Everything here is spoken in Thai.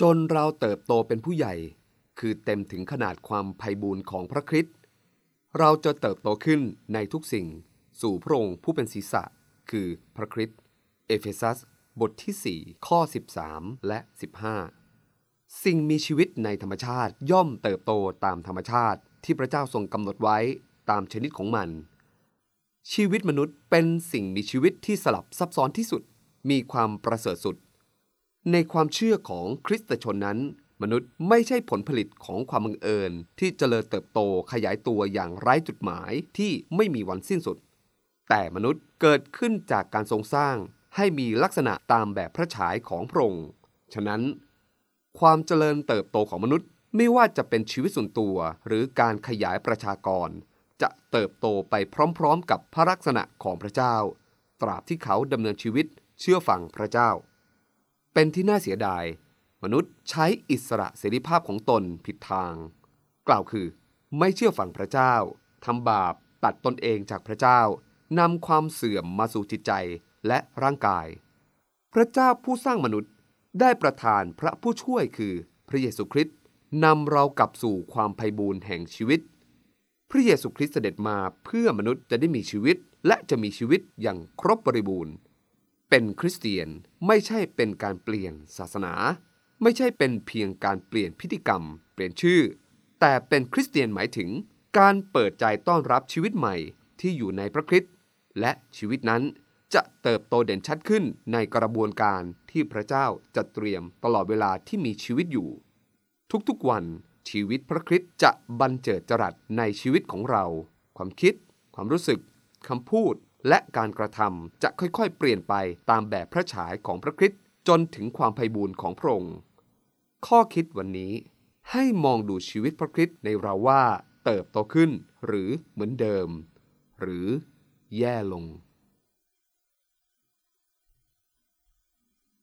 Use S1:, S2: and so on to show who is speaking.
S1: จนเราเติบโตเป็นผู้ใหญ่ คือเต็มถึงขนาดความไพบูลย์ของพระคริสต์เราจะเติบโตขึ้นในทุกสิ่ง สู่พระองค์ผู้เป็นศีรษะ คือพระคริสต์เอเฟซัส บทที่ 4 ข้อ 13 และ 15 สิ่งมีชีวิตในธรรมชาติย่อมเติบโตตามธรรมชาติที่พระเจ้าทรงกำหนดไว้ตามชนิดของมัน ชีวิตมนุษย์เป็นสิ่งมีชีวิตที่สลับซับซ้อนที่สุด มีความประเสริฐสุด ในความเชื่อของคริสตชนนั้น มนุษย์ไม่ใช่ผลผลิตของความบังเอิญ ที่เจริญเติบโตขยายตัวอย่างไร้จุดหมายที่ไม่มีวันสิ้นสุด แต่มนุษย์เกิดขึ้นจากการทรงสร้างให้มีลักษณะตามแบบพระฉายของพระองค์ฉะนั้น ความเจริญเติบโตของมนุษย์ไม่ว่าจะเป็นชีวิตส่วนตัวหรือการขยายประชากร จะเติบโตไปพร้อมๆ กับพระลักษณะของพระเจ้า ตราบที่เขาดำเนินชีวิตเชื่อฟังพระเจ้า เป็นที่น่าเสียดาย มนุษย์ใช้อิสระเสรีภาพของตนผิดทาง กล่าวคือ ไม่เชื่อฟังพระเจ้าทำบาปตัดตนเองจากพระเจ้านำความเสื่อมมาสู่จิตใจและร่างกาย พระเจ้าผู้สร้างมนุษย์ได้ประทานพระผู้ช่วยคือพระเยซูคริสต์นำเรากลับสู่ความไพ่บูรณ์แห่งชีวิต พระเยซูคริสต์เสด็จมาเพื่อมนุษย์จะได้มีชีวิตและจะมีชีวิตอย่างครบบริบูรณ์ เป็นคริสเตียนไม่ใช่เป็นการเปลี่ยนศาสนา ไม่ใช่เป็นเพียงการเปลี่ยนพิธีกรรม เปลี่ยนชื่อ แต่เป็นคริสเตียนหมายถึง การเปิดใจต้อนรับชีวิตใหม่ที่อยู่ในพระคริสต์และชีวิตนั้นจะเติบโตเด่นชัดขึ้นในกระบวนการที่พระเจ้าจัดเตรียมตลอดเวลาที่มีชีวิตอยู่ ทุกๆวันชีวิตพระคริสต์จะบันเจิดจรัสในชีวิตของเรา ความคิด ความรู้สึกคำพูด และการกระทำจะค่อยๆ เปลี่ยนไปตามแบบพระฉายของพระคริสต์จนถึงความไพบูรณ์ของพระองค์ ข้อคิดวันนี้ ให้มองดูชีวิตพระคริสต์ในเราว่า เติบโตขึ้นหรือเหมือนเดิม หรือแย่ลง